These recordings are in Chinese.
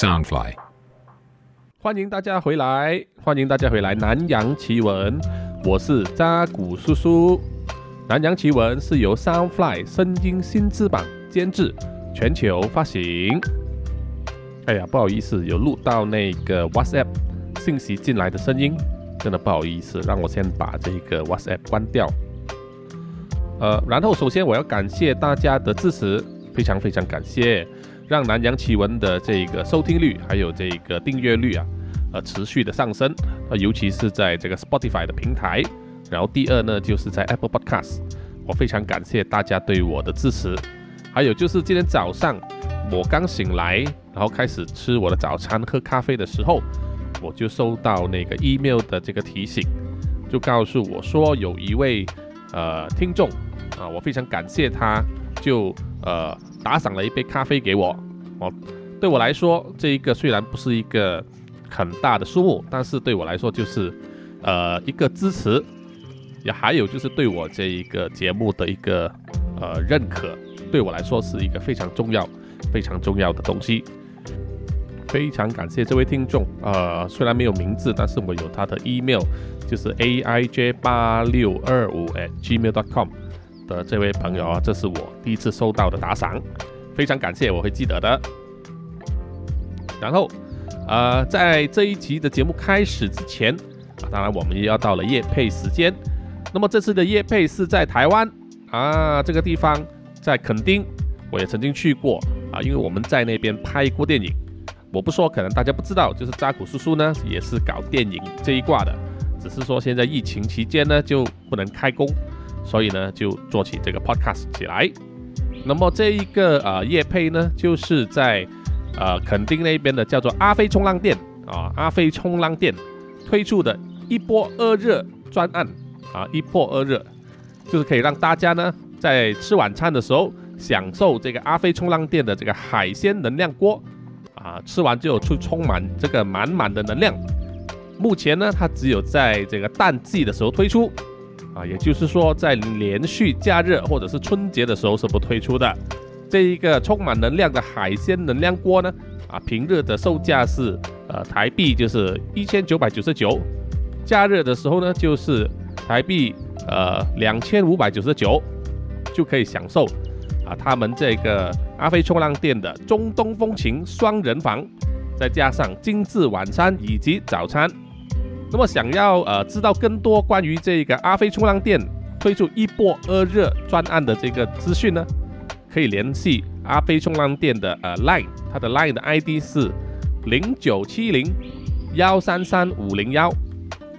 Soundfly，欢迎大家回来，欢迎大家回来。南洋奇闻，我是扎古叔叔。南洋奇闻是由 Soundfly 声音新制版监制，全球发行。哎呀，不好意思，有录到那个 WhatsApp 信息进来的声音，真的不好意思，让我先把这个 WhatsApp 关掉。呃，然后首先我要感谢大家的支持，非常非常感谢，让南洋奇闻的这个收听率还有这个订阅率啊，呃，持续的上升，呃，尤其是在这个 Spotify 的平台。然后第二呢，就是在 Apple Podcast，我非常感谢大家对我的支持。还有就是今天早上我刚醒来，然后开始吃我的早餐、喝咖啡的时候，我就收到那个 email 的这个提醒，就告诉我说有一位呃听众啊，我非常感谢他，就呃打赏了一杯咖啡给我。哦，对我来说，这一个虽然不是一个很大的数目，但是对我来说就是呃一个支持。也还有就是对我这一个节目的一个呃认可，对我来说是一个非常重要、非常重要的东西。非常感谢这位听众，呃，虽然没有名字，但是我有他的 email，就是 a i j 八六二五 at gmail dot com 的这位朋友啊，这是我第一次收到的打赏，非常感谢，我会记得的。然后，呃，在这一集的节目开始之前啊，当然我们也要到了夜配时间。那么这次的夜配是在台湾啊，这个地方在垦丁，我也曾经去过啊，因为我们在那边拍过电影。我不说，可能大家不知道，就是扎古叔叔呢也是搞电影这一挂的，只是说现在疫情期间呢就不能开工，所以呢就做起这个 podcast 起来。那么这一个呃夜配呢，就是在呃垦丁那边的叫做阿飞冲浪店啊，阿飞冲浪店推出的一波二热专案。啊，一破二热，就是可以让大家呢在吃晚餐的时候享受这个阿飞冲浪店的这个海鲜能量锅啊，吃完就有出充满这个满满的能量。目前呢，它只有在这个淡季的时候推出啊，也就是说在连续假日或者是春节的时候是不推出的。这一个充满能量的海鲜能量锅呢，啊，平日的售价是呃台币就是一千九百九十九，假日的时候呢就是。台币呃两千五百九十九就可以享受啊，他们这个阿飞冲浪店的中东风情双人房，再加上精致晚餐以及早餐。那么想要呃知道更多关于这个阿飞冲浪店推出一波二热专案的这个资讯呢，可以联系阿飞冲浪店的呃 Line，它的 Line 的 ID 是零九七零幺三三五零幺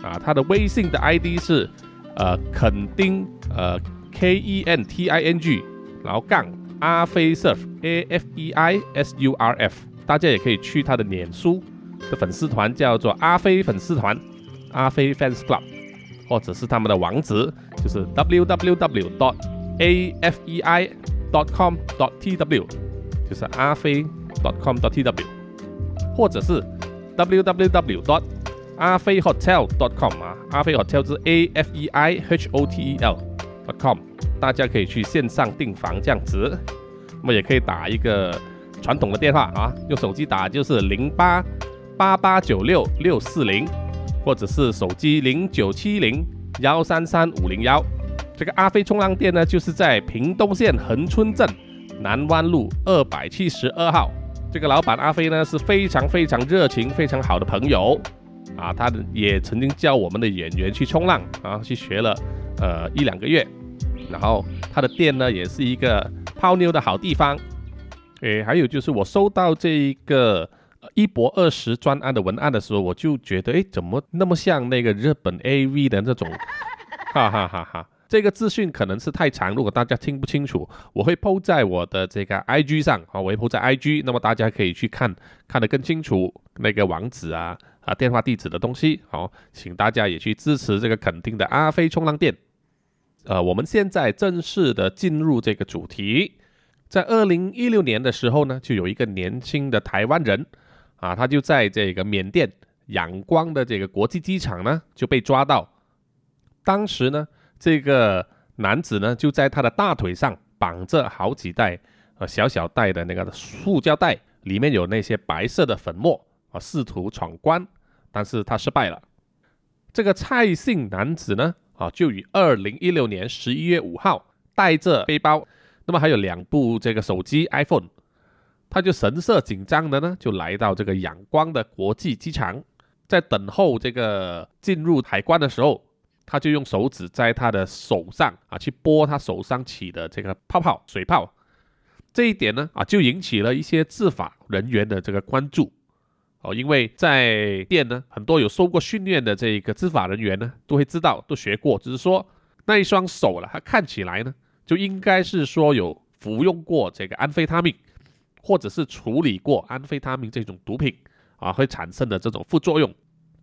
啊，它的微信的 ID 是。呃，肯丁，呃，K E N T I N G，然后杠阿飞 surf A F E I S U R F，大家也可以去他的脸书的粉丝团，叫做阿飞粉丝团，阿飞 fans club，或者是他们的网址，就是 w w w dot a f e i dot com dot t w，就是阿飞 dot com dot t w，或者是 w w w dot 阿飞 hotel dot com 啊，阿飞 hotel 是 A F E I H O T E L dot com，大家可以去线上订房这样子，那么也可以打一个传统的电话啊，用手机打就是零八八八九六六四零，或者是手机零九七零幺三三五零幺。这个阿飞冲浪店呢，就是在屏东县恒春镇南湾路二百七十二号。这个老板阿飞呢，是非常非常热情、非常好的朋友。啊，他也曾经教我们的演员去冲浪，啊去学了呃一两个月，然后他的店呢也是一个泡妞的好地方。诶，还有就是我收到这一个一博二十专案的文案的时候，我就觉得哎，怎么那么像那个日本 AV 的那种？哈哈哈哈！这个资讯可能是太长，如果大家听不清楚，我会铺在我的这个 IG 上啊，我会铺在 IG，那么大家可以去看看得更清楚那个网址啊。啊，电话地址的东西，好，请大家也去支持这个肯定的阿飞冲浪店。呃，我们现在正式的进入这个主题。在二零一六年的时候呢，就有一个年轻的台湾人，啊，他就在这个缅甸仰光的这个国际机场呢就被抓到。当时呢，这个男子呢就在他的大腿上绑着好几袋呃小小袋的那个塑胶袋里面有那些白色的粉末啊，试图闯关，但是他失败了。这个蔡姓男子呢，啊，就于二零一六年十一月五号带着背包，那么还有两部这个手机 iPhone，他就神色紧张的呢，就来到这个仰光的国际机场，在等候这个进入海关的时候，他就用手指在他的手上啊，去拨他手上起的这个泡泡水泡，这一点呢，啊，就引起了一些执法人员的这个关注。哦，因为在店呢，很多有受过训练的这个执法人员呢，都会知道，都学过，只是说那一双手了，他看起来呢，就应该是说有服用过这个安非他命，或者是处理过安非他命这种毒品啊，会产生的这种副作用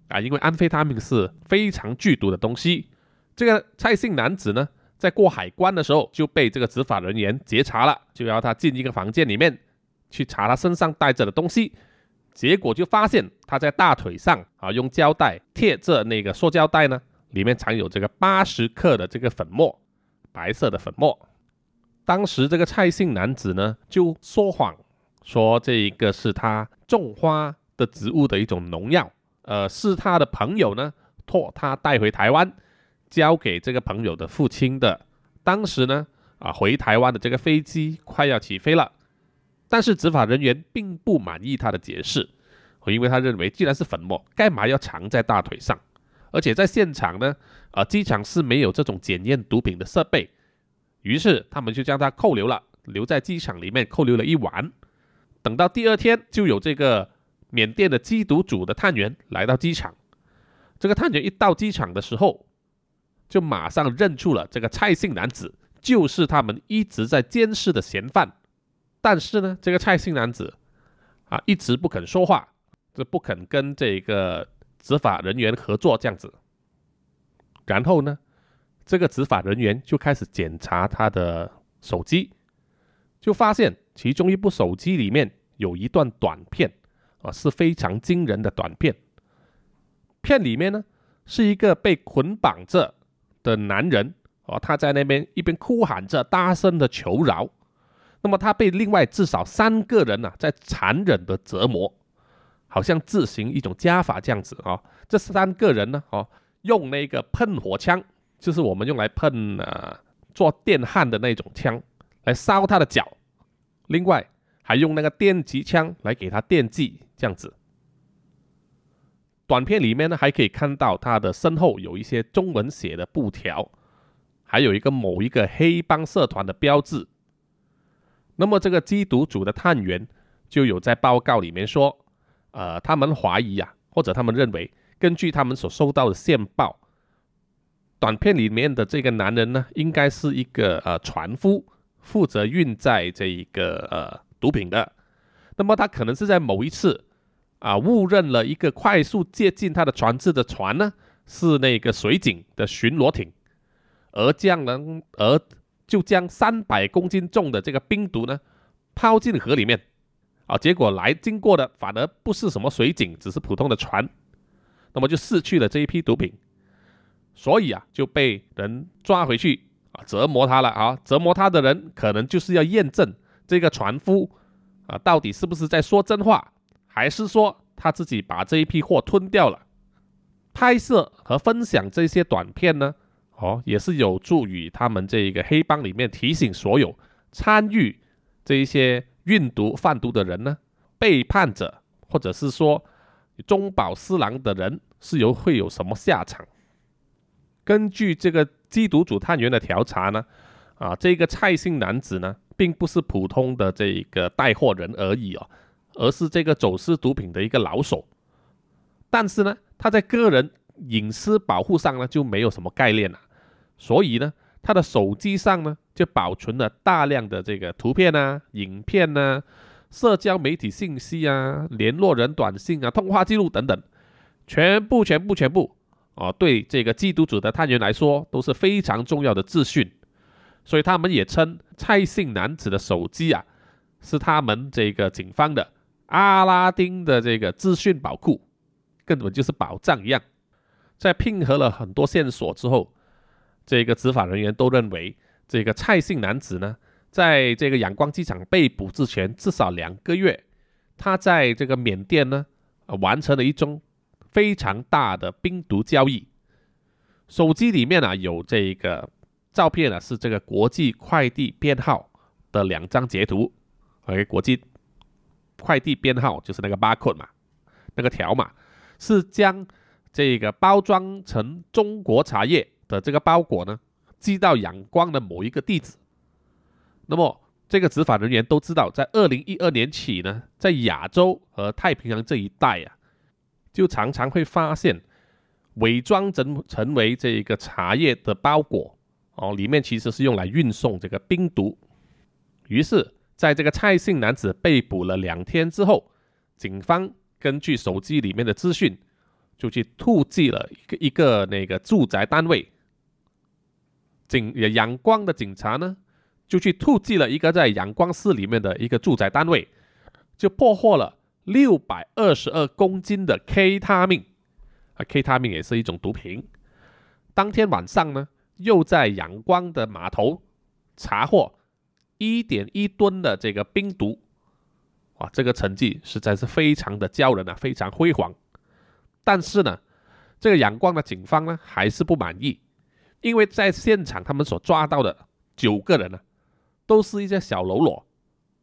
啊，因为安非他命是非常剧毒的东西。这个蔡姓男子呢，在过海关的时候就被这个执法人员截查了，就要他进一个房间里面去查他身上带着的东西。结果就发现他在大腿上啊，用胶带贴着那个塑胶袋呢，里面藏有这个八十克的这个粉末，白色的粉末。当时这个蔡姓男子呢就说谎，说这一个是他种花的植物的一种农药，呃，是他的朋友呢托他带回台湾，交给这个朋友的父亲的。当时呢啊，回台湾的这个飞机快要起飞了。但是执法人员并不满意他的解释，因为他认为既然是粉末，干嘛要藏在大腿上？而且在现场呢，啊，机场是没有这种检验毒品的设备，于是他们就将他扣留了，留在机场里面扣留了一晚。等到第二天，就有这个缅甸的缉毒组的探员来到机场。这个探员一到机场的时候，就马上认出了这个蔡姓男子就是他们一直在监视的嫌犯。但是呢，这个蔡姓男子啊，一直不肯说话，就不肯跟这个执法人员合作这样子。然后呢，这个执法人员就开始检查他的手机，就发现其中一部手机里面有一段短片啊，是非常惊人的短片。片里面呢，是一个被捆绑着的男人哦，他在那边一边哭喊着，大声的求饶。那么他被另外至少三个人呢，在残忍的折磨，好像自行一种加法这样子啊。这三个人呢，哦，用那个喷火枪，就是我们用来喷呃做电焊的那种枪，来烧他的脚。另外还用那个电击枪来给他电击，这样子。短片里面呢，还可以看到他的身后有一些中文写的布条，还有一个某一个黑帮社团的标志。那么这个缉毒组的探员就有在报告里面说，呃，他们怀疑啊，或者他们认为，根据他们所收到的线报，短片里面的这个男人呢，应该是一个呃船夫，负责运载这一个呃毒品的。那么他可能是在某一次啊误认了一个快速接近他的船只的船呢，是那个水警的巡逻艇，而这样呢，而。就将三百公斤重的这个冰毒呢抛进河里面，啊，结果来经过的反而不是什么水警，只是普通的船，那么就失去了这一批毒品，所以啊就被人抓回去啊折磨他了啊，折磨他的人可能就是要验证这个船夫啊到底是不是在说真话，还是说他自己把这一批货吞掉了。拍摄和分享这些短片呢？哦，也是有助于他们这一个黑帮里面提醒所有参与这一些运毒贩毒的人呢，背叛者或者是说中饱私囊的人是有会有什么下场？根据这个缉毒组探员的调查呢，啊，这个蔡姓男子呢，并不是普通的这个带货人而已哦，而是这个走私毒品的一个老手。但是呢，他在个人隐私保护上呢，就没有什么概念了。所以呢，他的手机上呢就保存了大量的这个图片啊、影片啊、社交媒体信息啊、联络人短信啊、通话记录等等，全部、全部、全部哦，对这个缉毒组的探员来说都是非常重要的资讯。所以他们也称蔡姓男子的手机啊，是他们这个警方的阿拉丁的这个资讯宝库，根本就是宝藏一样。在拼合了很多线索之后。这个执法人员都认为，这个蔡姓男子呢，在这个阳光机场被捕之前，至少两个月他在这个缅甸呢，完成了一宗非常大的冰毒交易。手机里面啊有这个照片啊，是这个国际快递编号的两张截图。OK，国际快递编号就是那个 barcode 嘛，那个条码是将这个包装成中国茶叶的这个包裹呢，寄到仰光的某一个地址。那么这个执法人员都知道，在二零一二年起呢，在亚洲和太平洋这一带啊，就常常会发现。伪装成成为这一个茶叶的包裹哦，里面其实是用来运送这个冰毒。于是，在这个蔡姓男子被捕了两天之后，警方根据手机里面的资讯，就去突击了一个一个那个住宅单位。警阳光的警察呢，就去突击了一个在阳光市里面的一个住宅单位，就破获了六百二十二公斤的 K 他命。啊，K 他命也是一种毒品。当天晚上呢，又在阳光的码头查获一点一吨的这个冰毒，哇，这个成绩实在是非常的骄人啊，非常辉煌。但是呢，这个阳光的警方呢还是不满意，因为在现场他们所抓到的九个人呢，都是一些小喽啰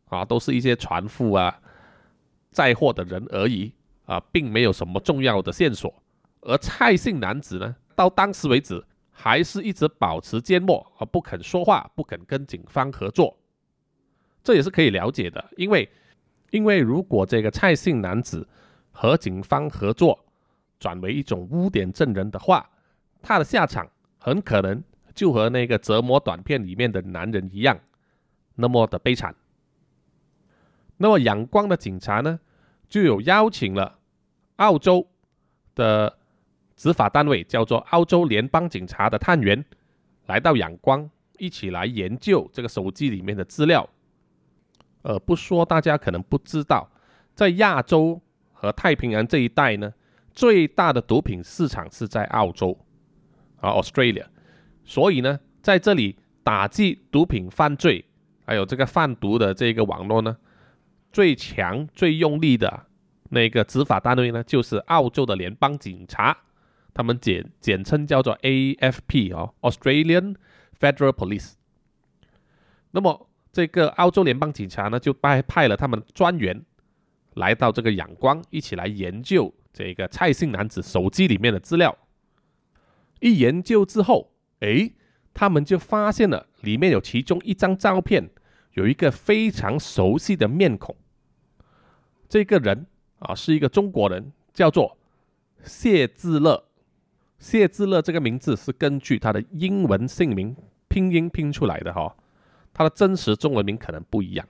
啊，都是一些船夫啊、载货的人而已啊，并没有什么重要的线索。而蔡姓男子呢，到当时为止还是一直保持缄默，而不肯说话，不肯跟警方合作。这也是可以了解的，因为，因为如果这个蔡姓男子和警方合作，转为一种污点证人的话，他的下场很可能就和那个折磨短片里面的男人一样，那么的悲惨。那么阳光的警察呢，就有邀请了澳洲的。执法单位叫做澳洲联邦警察的探员来到仰光，一起来研究这个手机里面的资料。呃，不说大家可能不知道，在亚洲和太平洋这一带呢，最大的毒品市场是在澳洲啊，Australia。所以呢，在这里打击毒品犯罪，还有这个贩毒的这个网络呢，最强、最用力的那个执法单位呢，就是澳洲的联邦警察。他们简简称叫做 AFP 哦，Australian Federal Police。那么这个澳洲联邦警察呢，就派派了他们专员来到这个仰光，一起来研究这个蔡姓男子手机里面的资料。一研究之后，诶，他们就发现了里面有其中一张照片，有一个非常熟悉的面孔。这个人啊，是一个中国人，叫做谢志乐。谢志乐这个名字是根据他的英文姓名拼音拼出来的哈，他的真实中文名可能不一样。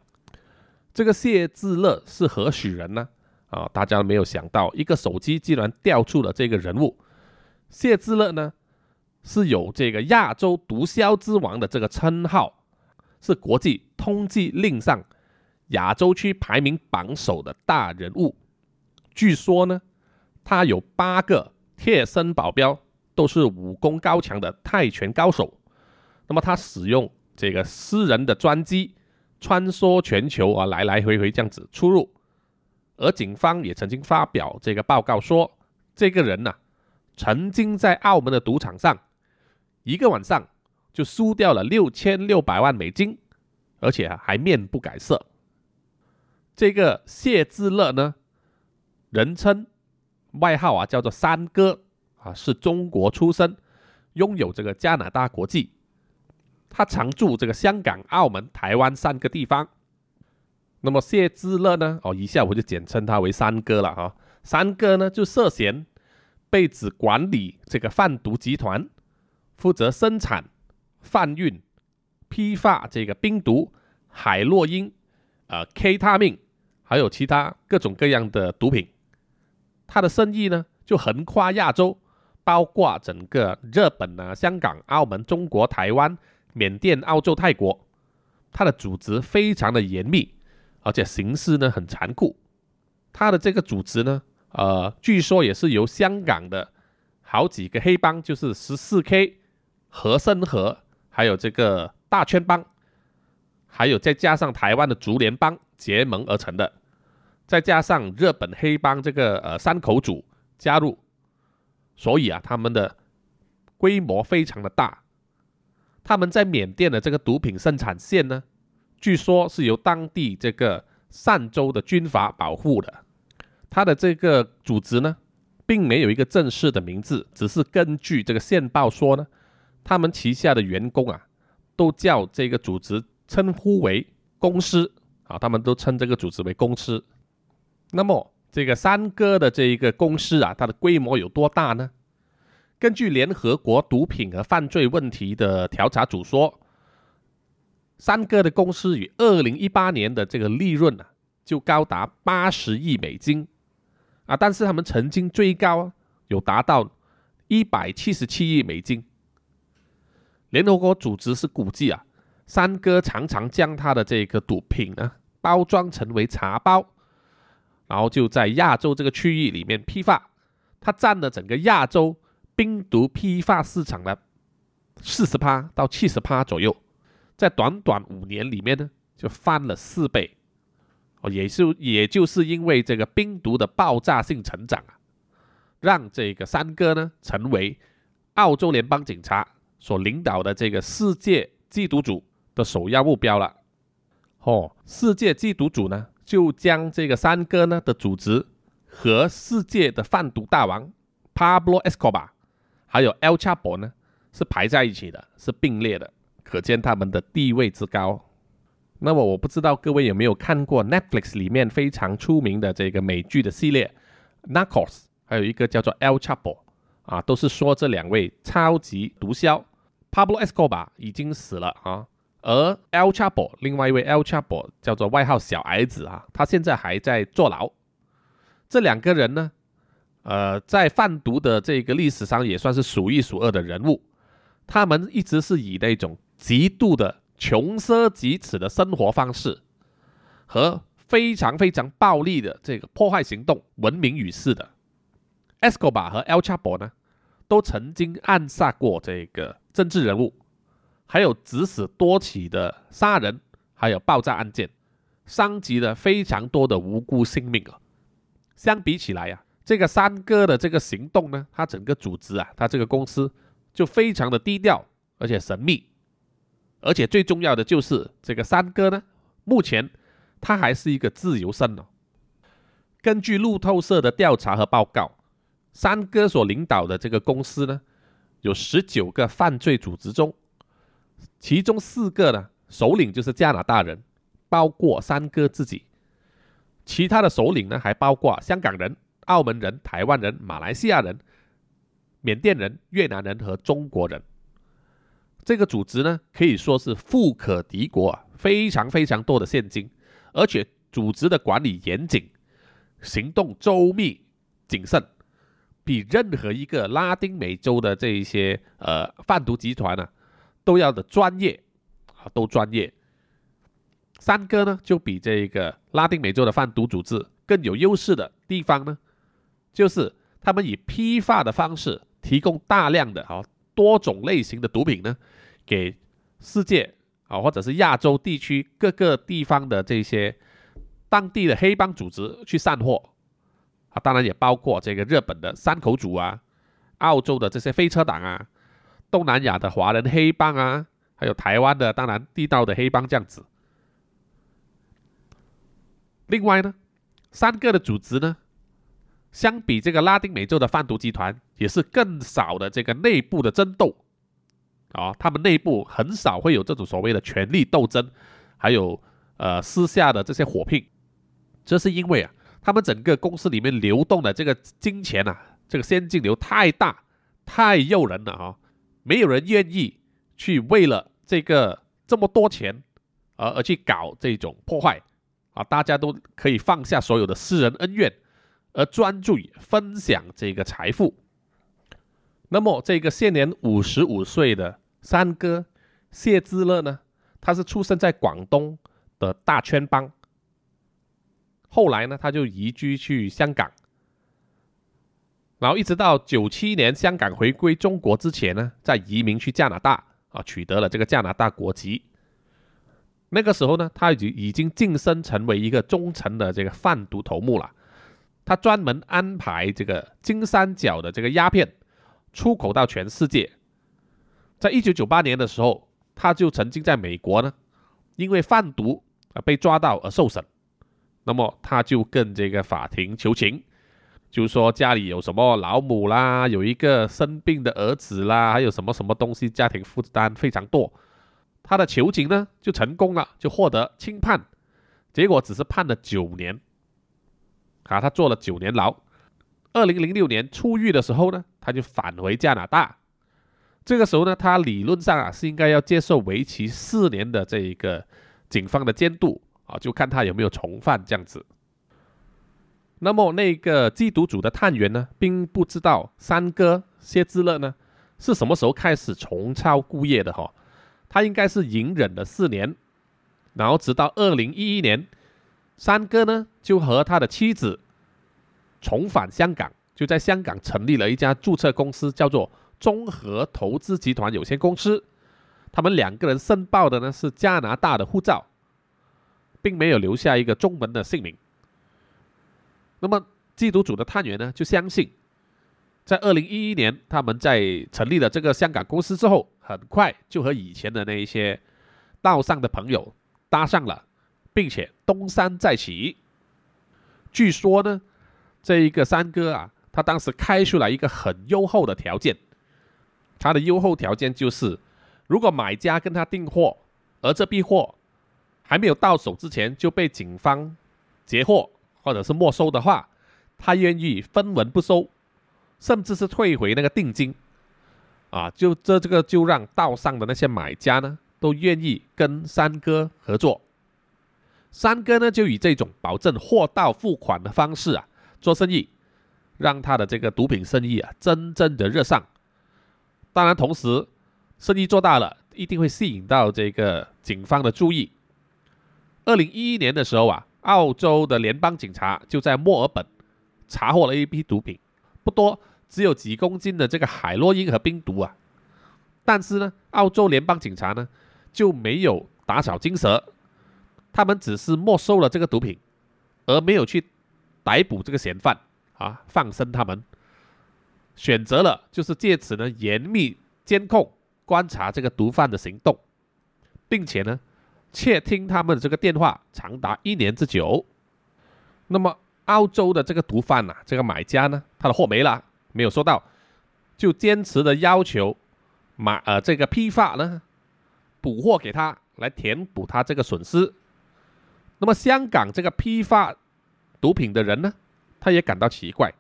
这个谢志乐是何许人呢？啊，大家没有想到，一个手机竟然调出了这个人物。谢志乐呢，是有这个亚洲毒枭之王的这个称号，是国际通缉令上亚洲区排名榜首的大人物。据说呢，他有八个贴身保镖。都是武功高强的泰拳高手，那么他使用这个私人的专机穿梭全球啊，来来回回这样子出入。而警方也曾经发表这个报告说，这个人呢，曾经在澳门的赌场上一个晚上就输掉了六千六百万美金，而且还面不改色。这个谢志乐呢，人称外号啊叫做三哥。啊，是中国出生，拥有这个加拿大国籍。他常驻这个香港、澳门、台湾三个地方。那么谢志乐呢？哦，以下我就简称他为三哥了哈。三哥呢，就涉嫌被指管理这个贩毒集团，负责生产、贩运、批发这个冰毒、海洛因、呃 K 他命，还有其他各种各样的毒品。他的生意呢，就横跨亚洲。包括整个日本啊、香港、澳门、中国台湾、缅甸、澳洲、泰国，它的组织非常的严密，而且形式呢很残酷。它的这个组织呢，呃，据说也是由香港的好几个黑帮，就是十四 K、和生和，还有这个大圈帮，还有再加上台湾的竹联帮结盟而成的。再加上日本黑帮这个呃山口组加入，所以啊，他们的规模非常的大。他们在缅甸的这个毒品生产线呢，据说是由当地这个善州的军阀保护的。他的这个组织呢，并没有一个正式的名字，只是根据这个线报说呢，他们旗下的员工啊，都叫这个组织称呼为公司啊，他们都称这个组织为公司。那么这个三哥的这一个公司啊，它的规模有多大呢？根据联合国毒品和犯罪问题的调查组说，三哥的公司于二零一八年的这个利润呢，就高达八十亿美金啊！但是他们曾经最高有达到一百七十七亿美金。联合国组织是估计啊，三哥常常将他的这个毒品呢包装成为茶包，然后就在亚洲这个区域里面批发，它占了整个亚洲。冰毒批发市场的四十趴到七十趴左右，在短短五年里面呢，就翻了四倍。哦，也是也就是因为这个冰毒的爆炸性成长啊，让这个三哥呢成为澳洲联邦警察所领导的这个世界缉毒组的首要目标了。哦，世界缉毒组呢就将这个三哥呢的组织和世界的贩毒大王 Pablo Escobar。还有 El Chapo 呢，是排在一起的，是并列的，可见他们的地位之高。那么我不知道各位有没有看过 Netflix 里面非常出名的这个美剧的系列 n a c o s 还有一个叫做 El Chapo，啊，都是说这两位超级毒枭 Pablo Escobar 已经死了啊，而 El Chapo 另外一位 El Chapo 叫做外号小矮子啊，他现在还在坐牢。这两个人呢？呃，在贩毒的这个历史上也算是数一数二的人物，他们一直是以那种极度的穷奢极侈的生活方式和非常非常暴力的这个破坏行动闻名于世的。Escobar 和 El Chapo 呢，都曾经暗杀过这个政治人物，还有指使多起的杀人，还有爆炸案件，伤及了非常多的无辜性命啊。相比起来呀。这个三哥的这个行动呢，他整个组织啊，他这个公司就非常的低调，而且神秘，而且最重要的就是这个三哥呢，目前他还是一个自由身哦。根据路透社的调查和报告，三哥所领导的这个公司呢，有十九个犯罪组织中，其中四个呢首领就是加拿大人，包括三哥自己，其他的首领呢还包括香港人。澳门人、台湾人、马来西亚人、缅甸人、越南人和中国人，这个组织呢可以说是富可敌国啊，非常非常多的现金，而且组织的管理严谨，行动周密谨慎，比任何一个拉丁美洲的这一些呃贩毒集团呢都要的专业啊，都专业。三哥呢就比这个拉丁美洲的贩毒组织更有优势的地方呢。就是他们以批发的方式提供大量的啊多种类型的毒品呢，给世界啊或者是亚洲地区各个地方的这些当地的黑帮组织去散货啊，当然也包括这个日本的山口组啊，澳洲的这些飞车党啊，东南亚的华人黑帮啊，还有台湾的当然地道的黑帮这样子。另外呢，三个的组织呢。相比这个拉丁美洲的贩毒集团，也是更少的这个内部的争斗啊，他们内部很少会有这种所谓的权力斗争，还有呃私下的这些火拼，这是因为啊，他们整个公司里面流动的这个金钱啊，这个现金流太大，太诱人了啊，没有人愿意去为了这个这么多钱而而去搞这种破坏啊，大家都可以放下所有的私人恩怨。而专注于分享这个财富。那么，这个现年五十五岁的三哥谢之乐呢？他是出生在广东的大圈帮，后来呢，他就移居去香港，然后一直到九七年香港回归中国之前呢，在移民去加拿大啊，取得了这个加拿大国籍。那个时候呢，他已经已经晋升成为一个忠诚的这个贩毒头目了。他专门安排这个金三角的这个鸦片出口到全世界。在一九九八年的时候，他就曾经在美国呢，因为贩毒啊被抓到而受审。那么他就跟这个法庭求情，就说家里有什么老母啦，有一个生病的儿子啦，还有什么什么东西，家庭负担非常多。他的求情呢就成功了，就获得轻判，结果只是判了九年。啊，他坐了九年牢。二零零六年出狱的时候呢，他就返回加拿大。这个时候呢，他理论上啊是应该要接受为期四年的这一个警方的监督啊，就看他有没有从犯这样子。那么那个缉毒组的探员呢，并不知道三哥谢之乐呢是什么时候开始重操故业的哈。他应该是隐忍了四年，然后直到二零一一年，三哥呢就和他的妻子重返香港，就在香港成立了一家注册公司，叫做综合投资集团有限公司。他们两个人申报的呢是加拿大的护照，并没有留下一个中文的姓名。那么缉毒组的探员呢就相信。在二零一一年，他们在成立了这个香港公司之后，很快就和以前的那一些道上的朋友搭上了，并且东山再起。据说呢，这一个三哥啊，他当时开出来一个很优厚的条件，他的优厚条件就是，如果买家跟他订货，而这批货还没有到手之前就被警方截获或者是没收的话，他愿意分文不收。甚至是退回那个定金，啊，就这这个就让道上的那些买家呢都愿意跟三哥合作。三哥呢就以这种保证货到付款的方式啊做生意，让他的这个毒品生意啊真正的热上。当然，同时生意做大了，一定会吸引到这个警方的注意。二零一一年的时候啊，澳洲的联邦警察就在墨尔本查获了一批毒品。不多，只有几公斤的这个海洛因和冰毒啊。但是呢，澳洲联邦警察呢就没有打草惊蛇，他们只是没收了这个毒品，而没有去逮捕这个嫌犯啊，放生他们。选择了就是借此呢严密监控观察这个毒贩的行动，并且呢窃听他们的这个电话长达一年之久。那么。澳洲的这个毒贩呐，这个买家呢，他的货没了，没有收到，就坚持的要求买呃这个批发呢补货给他，来填补他这个损失。那么香港这个批发毒品的人呢，他也感到奇怪，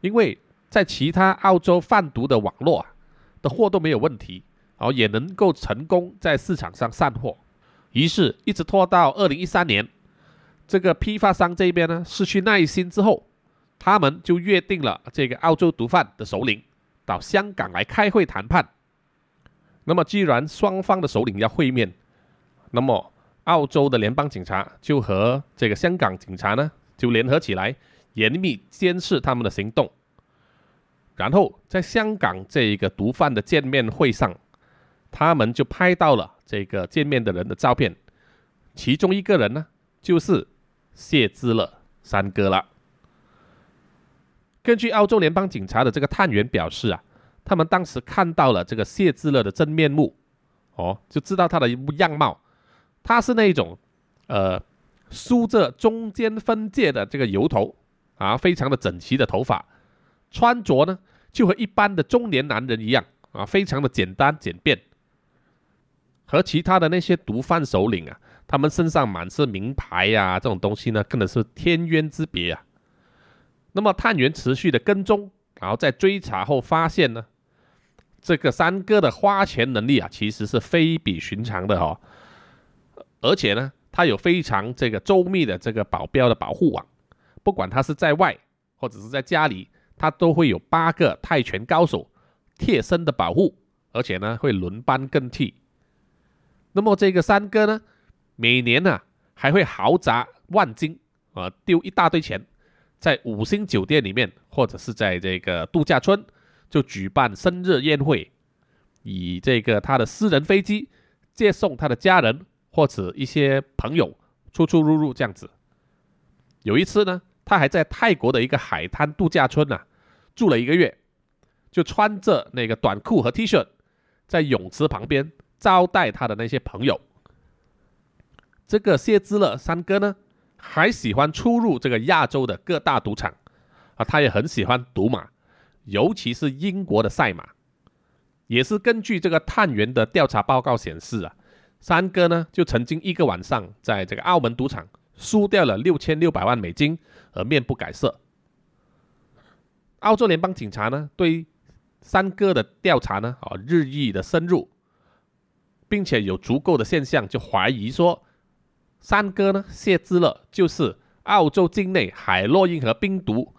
因为在其他澳洲贩毒的网络啊的货都没有问题，然后也能够成功在市场上散货，于是，一直拖到二零一三年。这个批发商这边呢失去耐心之后，他们就约定了这个澳洲毒贩的首领到香港来开会谈判。那么既然双方的首领要会面，那么澳洲的联邦警察就和这个香港警察呢就联合起来，严密监视他们的行动。然后在香港这一个毒贩的见面会上，他们就拍到了这个见面的人的照片，其中一个人呢就是。谢之乐三哥了。根据澳洲联邦警察的这个探员表示啊，他们当时看到了这个谢之乐的真面目，哦，就知道他的样貌，他是那种，呃，梳着中间分界的这个油头啊，非常的整齐的头发，穿着呢就和一般的中年男人一样啊，非常的简单简便，和其他的那些毒贩首领啊。他们身上满是名牌呀，这种东西呢，根本是天渊之别啊。那么探员持续的跟踪，然后在追查后发现呢，这个三哥的花钱能力啊，其实是非比寻常的哦。而且呢，他有非常这个周密的这个保镖的保护网，不管他是在外或者是在家里，他都会有八个泰拳高手贴身的保护，而且呢会轮班更替。那么这个三哥呢？每年呢，还会豪砸万金啊，丢一大堆钱，在五星酒店里面，或者是在这个度假村，就举办生日宴会，以这个他的私人飞机接送他的家人或者一些朋友出出入入这样子。有一次呢，他还在泰国的一个海滩度假村呢住了一个月，就穿着那个短裤和 T 恤，在泳池旁边招待他的那些朋友。这个谢兹勒三哥呢，还喜欢出入这个亚洲的各大赌场啊，他也很喜欢赌马，尤其是英国的赛马。也是根据这个探员的调查报告显示啊，三哥呢就曾经一个晚上在这个澳门赌场输掉了六千六百万美金而面不改色。澳洲联邦警察呢对三哥的调查呢啊日益的深入，并且有足够的现象就怀疑说，三哥呢谢兹勒就是澳洲境内海洛因和冰毒、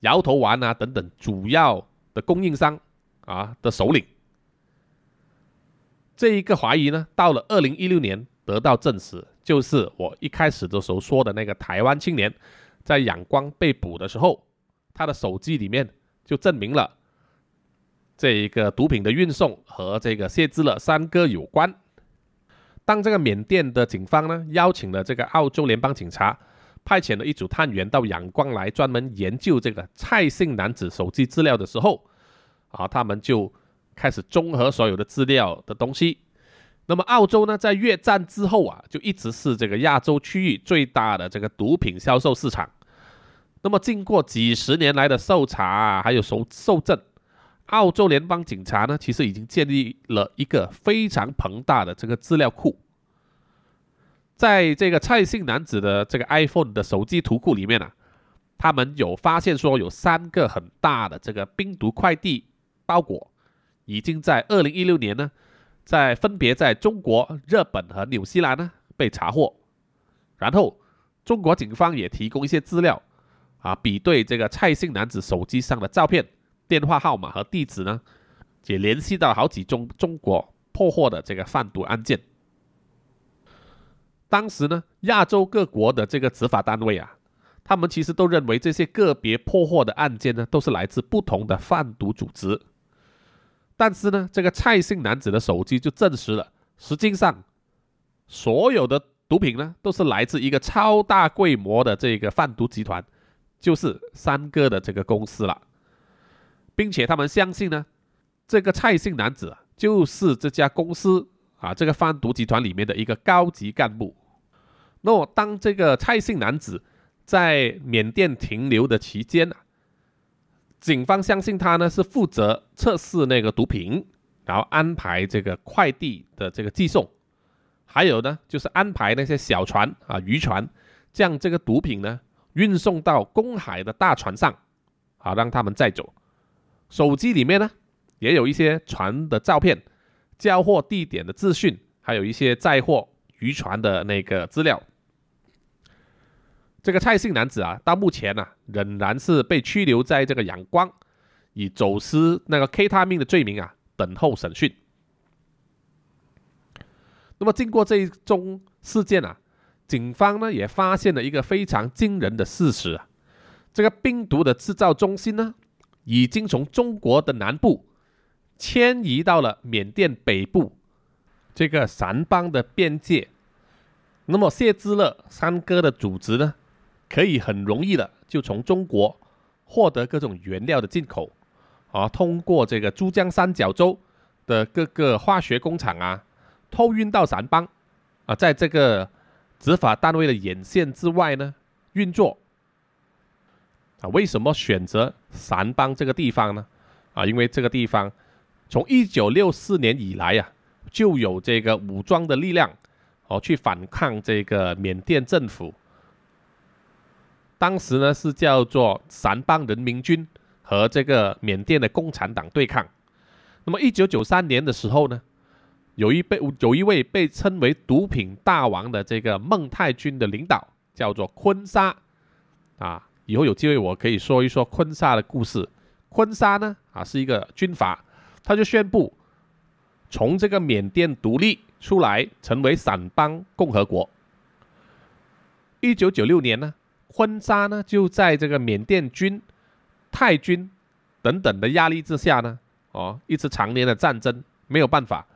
摇头丸啊等等主要的供应商啊的首领。这一个怀疑呢，到了二零一六年得到证实，就是我一开始的时候说的那个台湾青年，在仰光被捕的时候，他的手机里面就证明了这一个毒品的运送和这个谢兹勒三哥有关。当这个缅甸的警方呢邀请了这个澳洲联邦警察，派遣了一组探员到仰光来专门研究这个蔡姓男子手机资料的时候，啊，他们就。开始综合所有的资料的东西。那么，澳洲呢，在越战之后啊，就一直是这个亚洲区域最大的这个毒品销售市场。那么，经过几十年来的搜查还有搜搜证，澳洲联邦警察呢，其实已经建立了一个非常庞大的这个资料库。在这个蔡姓男子的这个 iPhone 的手机图库里面啊，他们有发现说有三个很大的这个冰毒快递包裹。已经在二零一六年呢，在分别在中国、日本和纽西兰呢被查获，然后中国警方也提供一些资料，啊，比对这个蔡姓男子手机上的照片、电话号码和地址呢，也联系到好几宗中国破获的这个贩毒案件。当时呢，亚洲各国的这个执法单位啊，他们其实都认为这些个别破获的案件呢，都是来自不同的贩毒组织。但是呢，这个蔡姓男子的手机就证实了，实际上所有的毒品呢，都是来自一个超大规模的这个贩毒集团，就是三哥的这个公司了，并且他们相信呢，这个蔡姓男子就是这家公司啊这个贩毒集团里面的一个高级干部。那么，当这个蔡姓男子在缅甸停留的期间呢？警方相信他呢是负责测试那个毒品，然后安排这个快递的这个寄送，还有呢就是安排那些小船啊渔船将这个毒品呢运送到公海的大船上，好让他们载走。手机里面呢也有一些船的照片、交货地点的资讯，还有一些载货渔船的那个资料。这个蔡姓男子啊，到目前呢，仍然是被拘留在这个仰光，以走私那个 K 他命的罪名啊，等候审讯。那么，经过这一宗事件啊，警方呢也发现了一个非常惊人的事实啊，这个冰毒的制造中心呢，已经从中国的南部迁移到了缅甸北部这个掸邦的边界。那么，谢兹勒三哥的组织呢？可以很容易的就从中国获得各种原料的进口，啊，通过这个珠江三角洲的各个化学工厂啊，偷运到掸邦，啊，在这个执法单位的眼线之外呢运作。啊，为什么选择掸邦这个地方呢？啊，因为这个地方从一九六四年以来呀，就有这个武装的力量，哦，去反抗这个缅甸政府。当时呢是叫做掸邦人民军和这个缅甸的共产党对抗。那么一九九三年的时候呢，有一被有一位被称为毒品大王的这个孟泰军的领导叫做昆沙啊，以后有机会我可以说一说昆沙的故事。昆沙呢啊是一个军阀，他就宣布从这个缅甸独立出来，成为掸邦共和国。一九九六年呢。坤沙呢，就在这个缅甸军、泰军等等的压力之下呢，哦，一次常年的战争没有办法，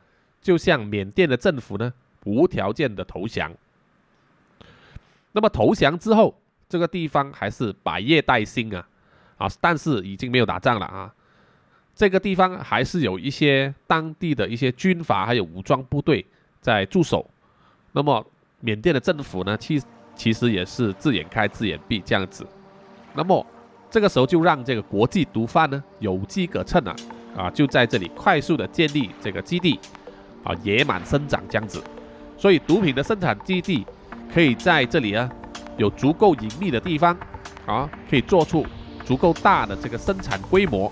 就向缅甸的政府呢无条件的投降。那么投降之后，这个地方还是百业待兴啊，啊，但是已经没有打仗了啊。这个地方还是有一些当地的一些军阀还有武装部队在驻守。那么缅甸的政府呢，其其实也是自眼开自眼闭这样子。那么这个时候就让这个国际毒贩呢有机可乘啊，啊，就在这里快速的建立这个基地，啊，野蛮生长这样子。所以毒品的生产基地可以在这里啊，有足够隐秘的地方，啊，可以做出足够大的这个生产规模。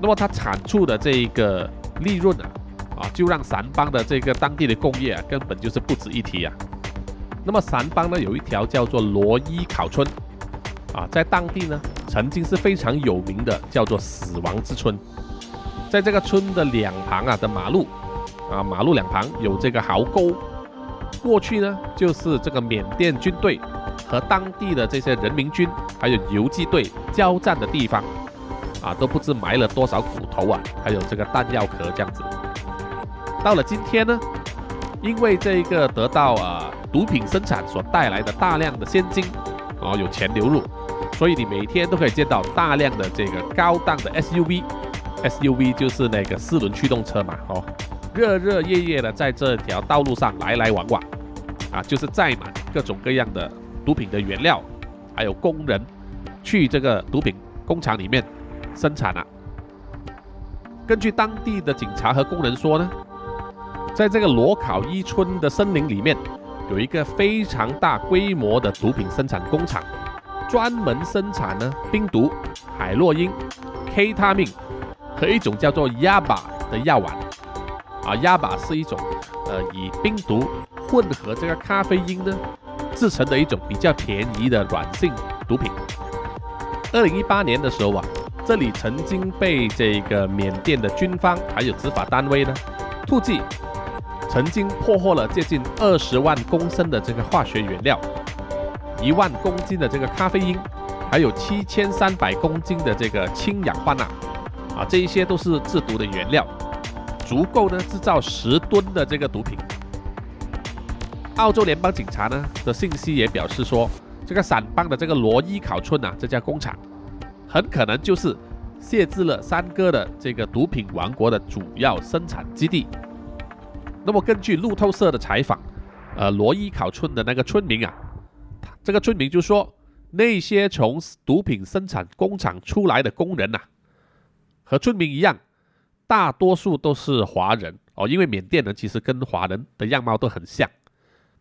那么它产出的这一个利润啊，啊，就让掸邦的这个当地的工业啊，根本就是不值一提啊。那么掸邦呢，有一条叫做罗伊考村，啊，在当地呢，曾经是非常有名的，叫做死亡之村。在这个村的两旁啊的马路，啊，马路两旁有这个壕沟，过去呢，就是这个缅甸军队和当地的这些人民军还有游击队交战的地方。啊，都不知埋了多少骨头啊，还有这个弹药壳这样子。到了今天呢，因为这一个得到啊毒品生产所带来的大量的现金，哦有钱流入，所以你每天都可以见到大量的这个高档的 SUV，SUV 就是那个四轮驱动车嘛，哦，热热夜夜的在这条道路上来来往往，啊，就是载满各种各样的毒品的原料，还有工人去这个毒品工厂里面。生产了。根据当地的警察和工人说呢，在这个罗考伊村的森林里面，有一个非常大规模的毒品生产工厂，专门生产呢冰毒、海洛因、K 他命和一种叫做亚巴的药丸。啊，亚巴是一种呃以冰毒混合这个咖啡因呢制成的一种比较便宜的软性毒品。二零一八年的时候啊。这里曾经被这个缅甸的军方还有执法单位呢突击，曾经破获了接近二十万公升的这个化学原料，一万公斤的这个咖啡因，还有七千三百公斤的这个氢氧化钠，啊，这一些都是制毒的原料，足够呢制造十吨的这个毒品。澳洲联邦警察呢的信息也表示说，这个散邦的这个罗伊考村啊，这家工厂。很可能就是谢兹勒三哥的这个毒品王国的主要生产基地。那么根据路透社的采访，呃，罗伊考村的那个村民啊，这个村民就说，那些从毒品生产工厂出来的工人呐，和村民一样，大多数都是华人哦，因为缅甸人其实跟华人的样貌都很像，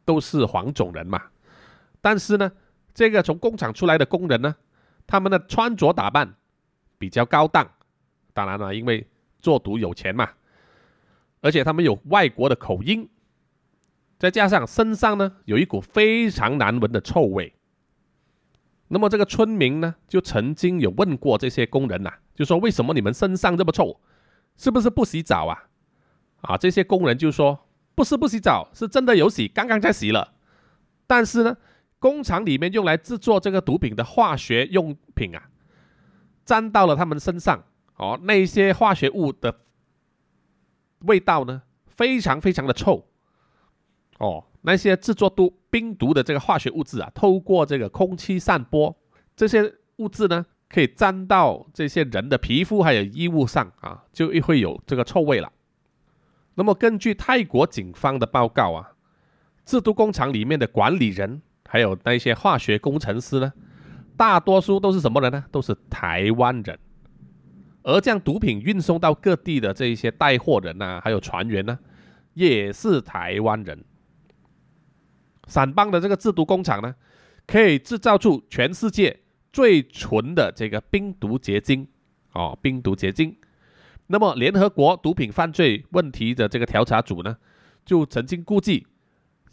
都是黄种人嘛。但是呢，这个从工厂出来的工人呢？他们的穿着打扮比较高档，当然了，因为做毒有钱嘛，而且他们有外国的口音，再加上身上呢有一股非常难闻的臭味。那么这个村民呢就曾经有问过这些工人呐，就说为什么你们身上这么臭，是不是不洗澡啊？啊，这些工人就说不是不洗澡，是真的有洗，刚刚才洗了，但是呢。工厂里面用来制作这个毒品的化学用品啊，沾到了他们身上哦，那些化学物的味道呢，非常非常的臭哦。那些制作毒冰毒的这个化学物质啊，透过这个空气散播，这些物质呢，可以沾到这些人的皮肤还有衣物上啊，就会有这个臭味了。那么根据泰国警方的报告啊，制毒工厂里面的管理人。还有那些化学工程师呢，大多数都是什么人呢？都是台湾人。而将毒品运送到各地的这一些带货人呐，还有船员呢，也是台湾人。散邦的这个制毒工厂呢，可以制造出全世界最纯的这个冰毒结晶哦，冰毒结晶。那么，联合国毒品犯罪问题的这个调查组呢，就曾经估计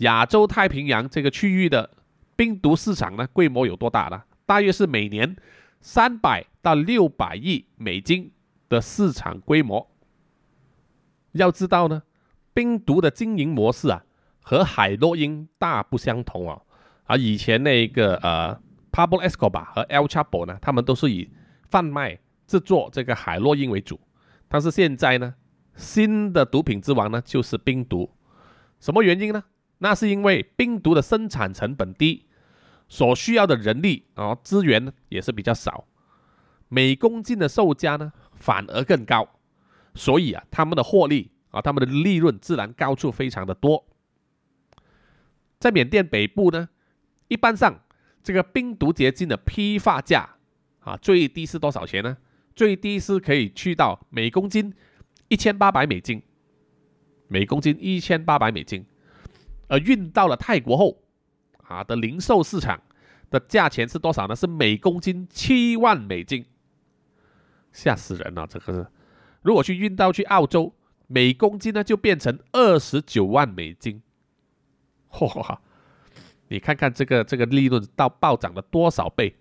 亚洲太平洋这个区域的。冰毒市场呢，规模有多大呢？大约是每年三百到六百亿美金的市场规模。要知道呢，冰毒的经营模式啊，和海洛因大不相同哦。而以前那个呃，Pablo Escobar 和 El Chapo 呢，他们都是以贩卖制作这个海洛因为主。但是现在呢，新的毒品之王呢，就是冰毒。什么原因呢？那是因为冰毒的生产成本低，所需要的人力啊资源也是比较少，每公斤的售价呢反而更高，所以啊他们的获利啊他们的利润自然高出非常的多。在缅甸北部呢，一般上这个冰毒结晶的批发价啊最低是多少钱呢？最低是可以去到每公斤一千八百美金，每公斤一千八百美金。而运到了泰国后，啊的零售市场的价钱是多少呢？是每公斤七万美金，吓死人了！这个是，如果去运到去澳洲，每公斤呢就变成二十九万美金，嚯！你看看这个这个利润到暴涨了多少倍？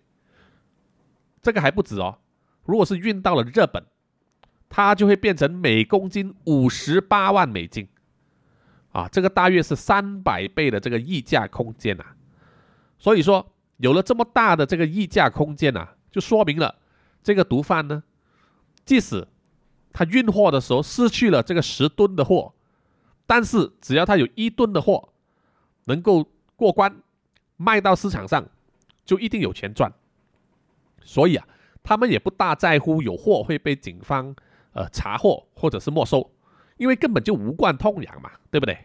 这个还不止哦，如果是运到了日本，它就会变成每公斤五十八万美金。啊，这个大约是三百倍的这个溢价空间呐，所以说有了这么大的这个溢价空间呐，就说明了这个毒贩呢，即使他运货的时候失去了这个十吨的货，但是只要他有一吨的货能够过关卖到市场上，就一定有钱赚。所以啊，他们也不大在乎有货会被警方呃查获或者是没收。因为根本就无关痛痒嘛，对不对？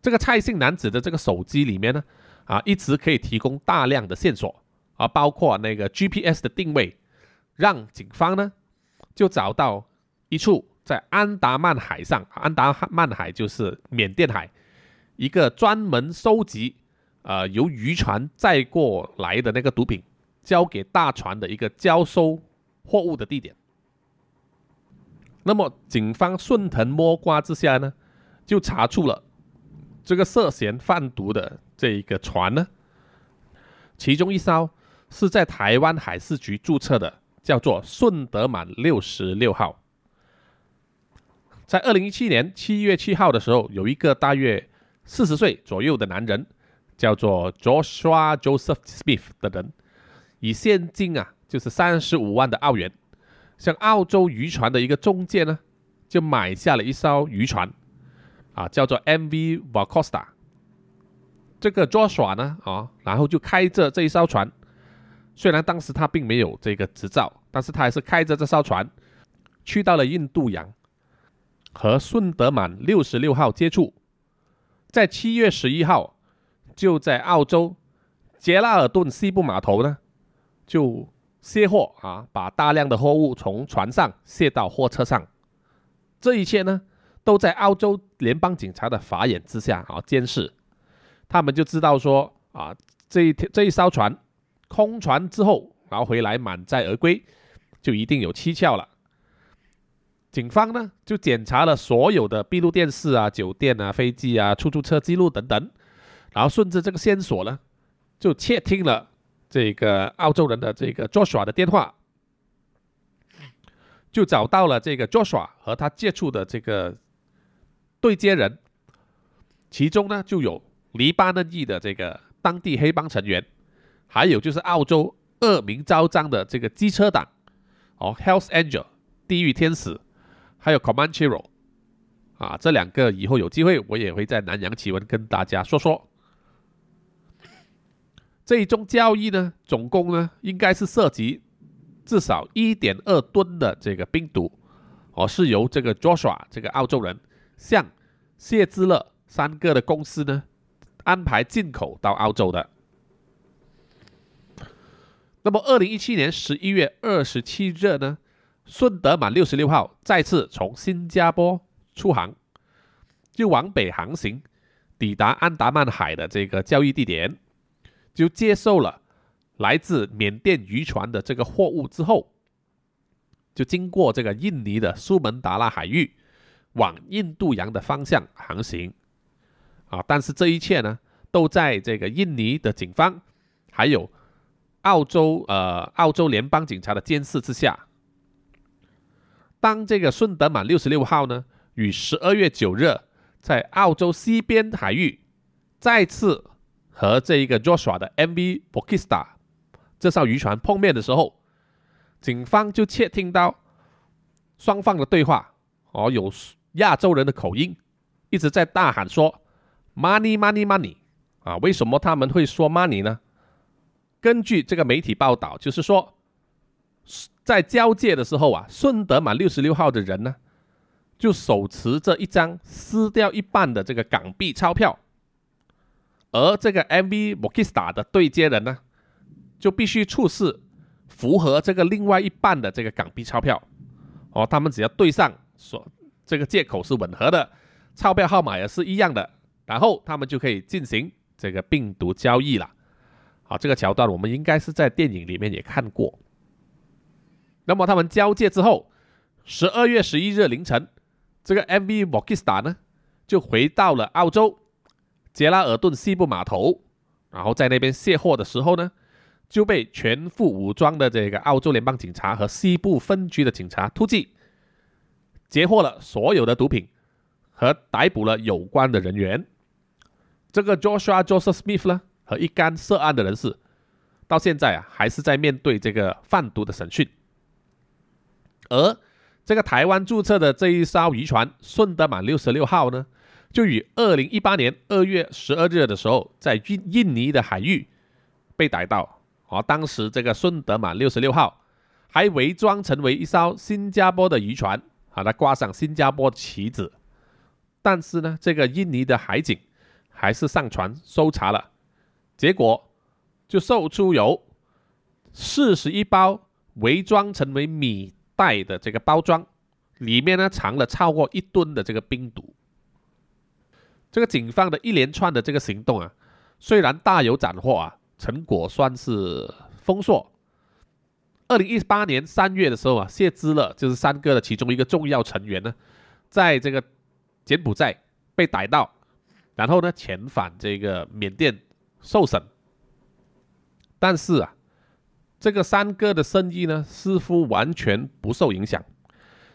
这个蔡姓男子的这个手机里面呢，啊，一直可以提供大量的线索，啊，包括那个 GPS 的定位，让警方呢就找到一处在安达曼海上，安达曼海就是缅甸海，一个专门收集呃由渔船载过来的那个毒品，交给大船的一个交收货物的地点。那么，警方顺藤摸瓜之下呢，就查出了这个涉嫌贩毒的这一个船呢，其中一艘是在台湾海事局注册的，叫做顺德满六十六号。在二零一七年七月七号的时候，有一个大约四十岁左右的男人，叫做 Joshua Joseph Smith 的人，以现金啊，就是三十五万的澳元。向澳洲渔船的一个中介呢，就买下了一艘渔船，啊，叫做 M.V. Vacosta。这个 Joshua 呢，啊，然后就开着这一艘船，虽然当时他并没有这个执照，但是他还是开着这艘船，去到了印度洋，和顺德满六十六号接触，在七月十一号，就在澳洲杰拉尔顿西部码头呢，就。卸货啊，把大量的货物从船上卸到货车上，这一切呢，都在澳洲联邦警察的法眼之下啊监视，他们就知道说啊，这一天这一艘船空船之后，然后回来满载而归，就一定有蹊跷了。警方呢就检查了所有的闭路电视啊、酒店啊、飞机啊、出租车记录等等，然后顺着这个线索呢，就窃听了。这个澳洲人的这个 Joshua 的电话，就找到了这个 Joshua 和他接触的这个对接人，其中呢就有黎巴嫩裔的这个当地黑帮成员，还有就是澳洲恶名昭彰的这个机车党哦，Health Angel 地狱天使，还有 Comanchero 啊，这两个以后有机会我也会在南洋奇闻跟大家说说。这一宗交易呢，总共呢应该是涉及至少一点二吨的这个冰毒，哦，是由这个 Joshua 这个澳洲人向谢之乐三个的公司呢安排进口到澳洲的。那么，二零一七年十一月二十七日呢，顺德满六十六号再次从新加坡出航，就往北航行，抵达安达曼海的这个交易地点。就接受了来自缅甸渔船的这个货物之后，就经过这个印尼的苏门答腊海域，往印度洋的方向航行。啊，但是这一切呢，都在这个印尼的警方，还有澳洲呃澳洲联邦警察的监视之下。当这个顺德满六十六号呢，于十二月九日在澳洲西边海域再次。和这一个 Joshua 的 MV b o k i s t a 这艘渔船碰面的时候，警方就窃听到双方的对话，哦，有亚洲人的口音，一直在大喊说 “money money money” 啊，为什么他们会说 “money” 呢？根据这个媒体报道，就是说在交界的时候啊，顺德满六十六号的人呢，就手持着一张撕掉一半的这个港币钞票，而这个 MV m o k i s t a 的对接人呢，就必须出示符合这个另外一半的这个港币钞票。哦，他们只要对上，说这个借口是吻合的，钞票号码也是一样的，然后他们就可以进行这个病毒交易了。好，这个桥段我们应该是在电影里面也看过。那么他们交界之后，十二月十一日凌晨，这个 MV v o k i s t a 呢就回到了澳洲杰拉尔顿西部码头，然后在那边卸货的时候呢。就被全副武装的这个澳洲联邦警察和西部分局的警察突击，截获了所有的毒品和逮捕了有关的人员。这个 Joshua Joseph Smith 呢，和一干涉案的人士，到现在啊还是在面对这个贩毒的审讯。而这个台湾注册的这一艘渔船顺德满六十六号呢，就于二零一八年二月十二日的时候，在印印尼的海域被逮到。哦，当时这个顺德满六十六号还伪装成为一艘新加坡的渔船，啊，它挂上新加坡旗子，但是呢，这个印尼的海警还是上船搜查了，结果就搜出有四十一包伪装成为米袋的这个包装，里面呢藏了超过一吨的这个冰毒。这个警方的一连串的这个行动啊，虽然大有斩获啊。成果算是丰硕。二零一八年三月的时候啊，谢之乐就是三哥的其中一个重要成员呢，在这个柬埔寨被逮到，然后呢遣返这个缅甸受审。但是啊，这个三哥的生意呢似乎完全不受影响，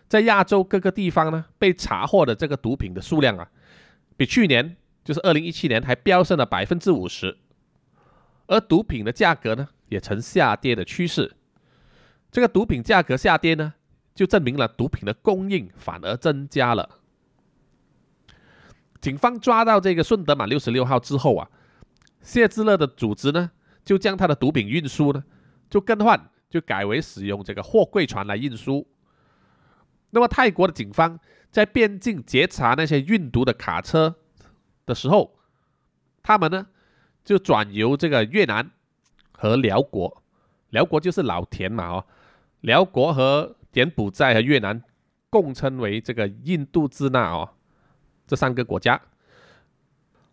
在亚洲各个地方呢被查获的这个毒品的数量啊，比去年就是二零一七年还飙升了百分之五十。而毒品的价格呢，也呈下跌的趋势。这个毒品价格下跌呢，就证明了毒品的供应反而增加了。警方抓到这个顺德满六十六号之后啊，谢之乐的组织呢，就将他的毒品运输呢，就更换，就改为使用这个货柜船来运输。那么泰国的警方在边境截查那些运毒的卡车的时候，他们呢？就转由这个越南和辽国，辽国就是老田嘛哦，辽国和柬埔寨和越南共称为这个印度支那哦，这三个国家，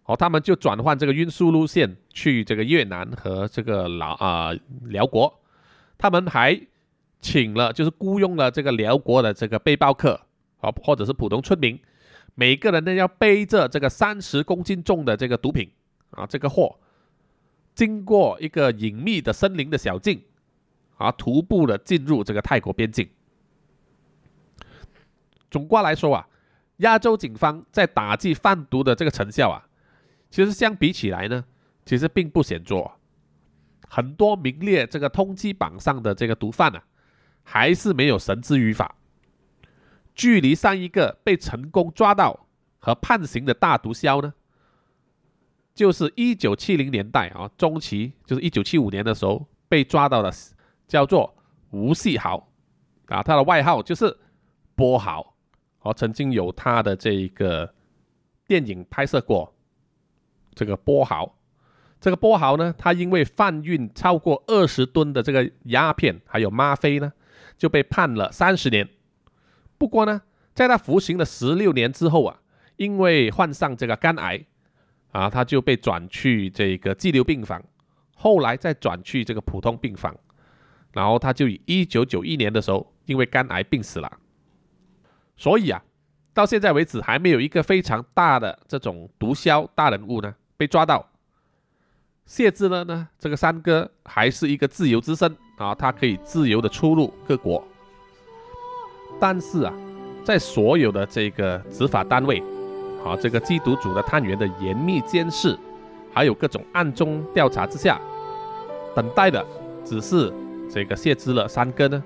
哦，他们就转换这个运输路线去这个越南和这个老啊辽国，他们还请了就是雇佣了这个辽国的这个背包客哦，或者是普通村民，每个人呢要背着这个三十公斤重的这个毒品。啊，这个货经过一个隐秘的森林的小径，啊，徒步的进入这个泰国边境。总括来说啊，亚洲警方在打击贩毒的这个成效啊，其实相比起来呢，其实并不显著。很多名列这个通缉榜上的这个毒贩啊，还是没有绳之于法。距离上一个被成功抓到和判刑的大毒枭呢？就是一九七零年代啊，中期就是一九七五年的时候被抓到的，叫做吴锡豪啊，他的外号就是波豪，哦，曾经有他的这一个电影拍摄过。这个波豪，这个波豪呢，他因为贩运超过二十吨的这个鸦片还有吗啡呢，就被判了三十年。不过呢，在他服刑了十六年之后啊，因为患上这个肝癌。啊，他就被转去这个激流病房，后来再转去这个普通病房，然后他就以一九九一年的时候因为肝癌病死了。所以啊，到现在为止还没有一个非常大的这种毒枭大人物呢被抓到。谢之乐呢，这个三哥还是一个自由之身啊，他可以自由的出入各国。但是啊，在所有的这个执法单位。好，这个缉毒组的探员的严密监视，还有各种暗中调查之下，等待的只是这个谢之乐三哥呢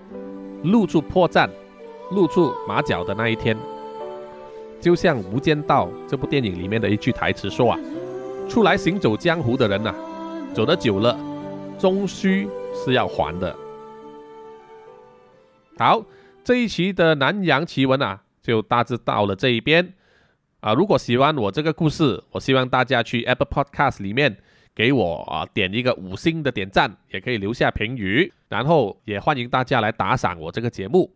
露出破绽、露出马脚的那一天。就像《无间道》这部电影里面的一句台词说啊：“出来行走江湖的人呐，走得久了，终须是要还的。”好，这一期的南洋奇闻啊，就大致到了这一边啊。如果喜欢我这个故事，我希望大家去 Apple Podcast 里面给我啊点一个五星的点赞，也可以留下评语，然后也欢迎大家来打赏我这个节目。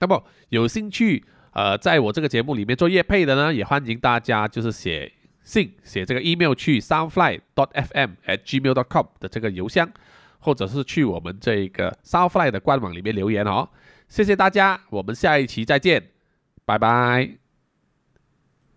那么有兴趣呃，在我这个节目里面做业配的呢，也欢迎大家就是写信写这个 email 去 sunfly.dot.fm@gmail.com 的这个邮箱。或者是去我们这个 Southfly 的官网里面留言哦，谢谢大家，我们下一期再见，拜拜。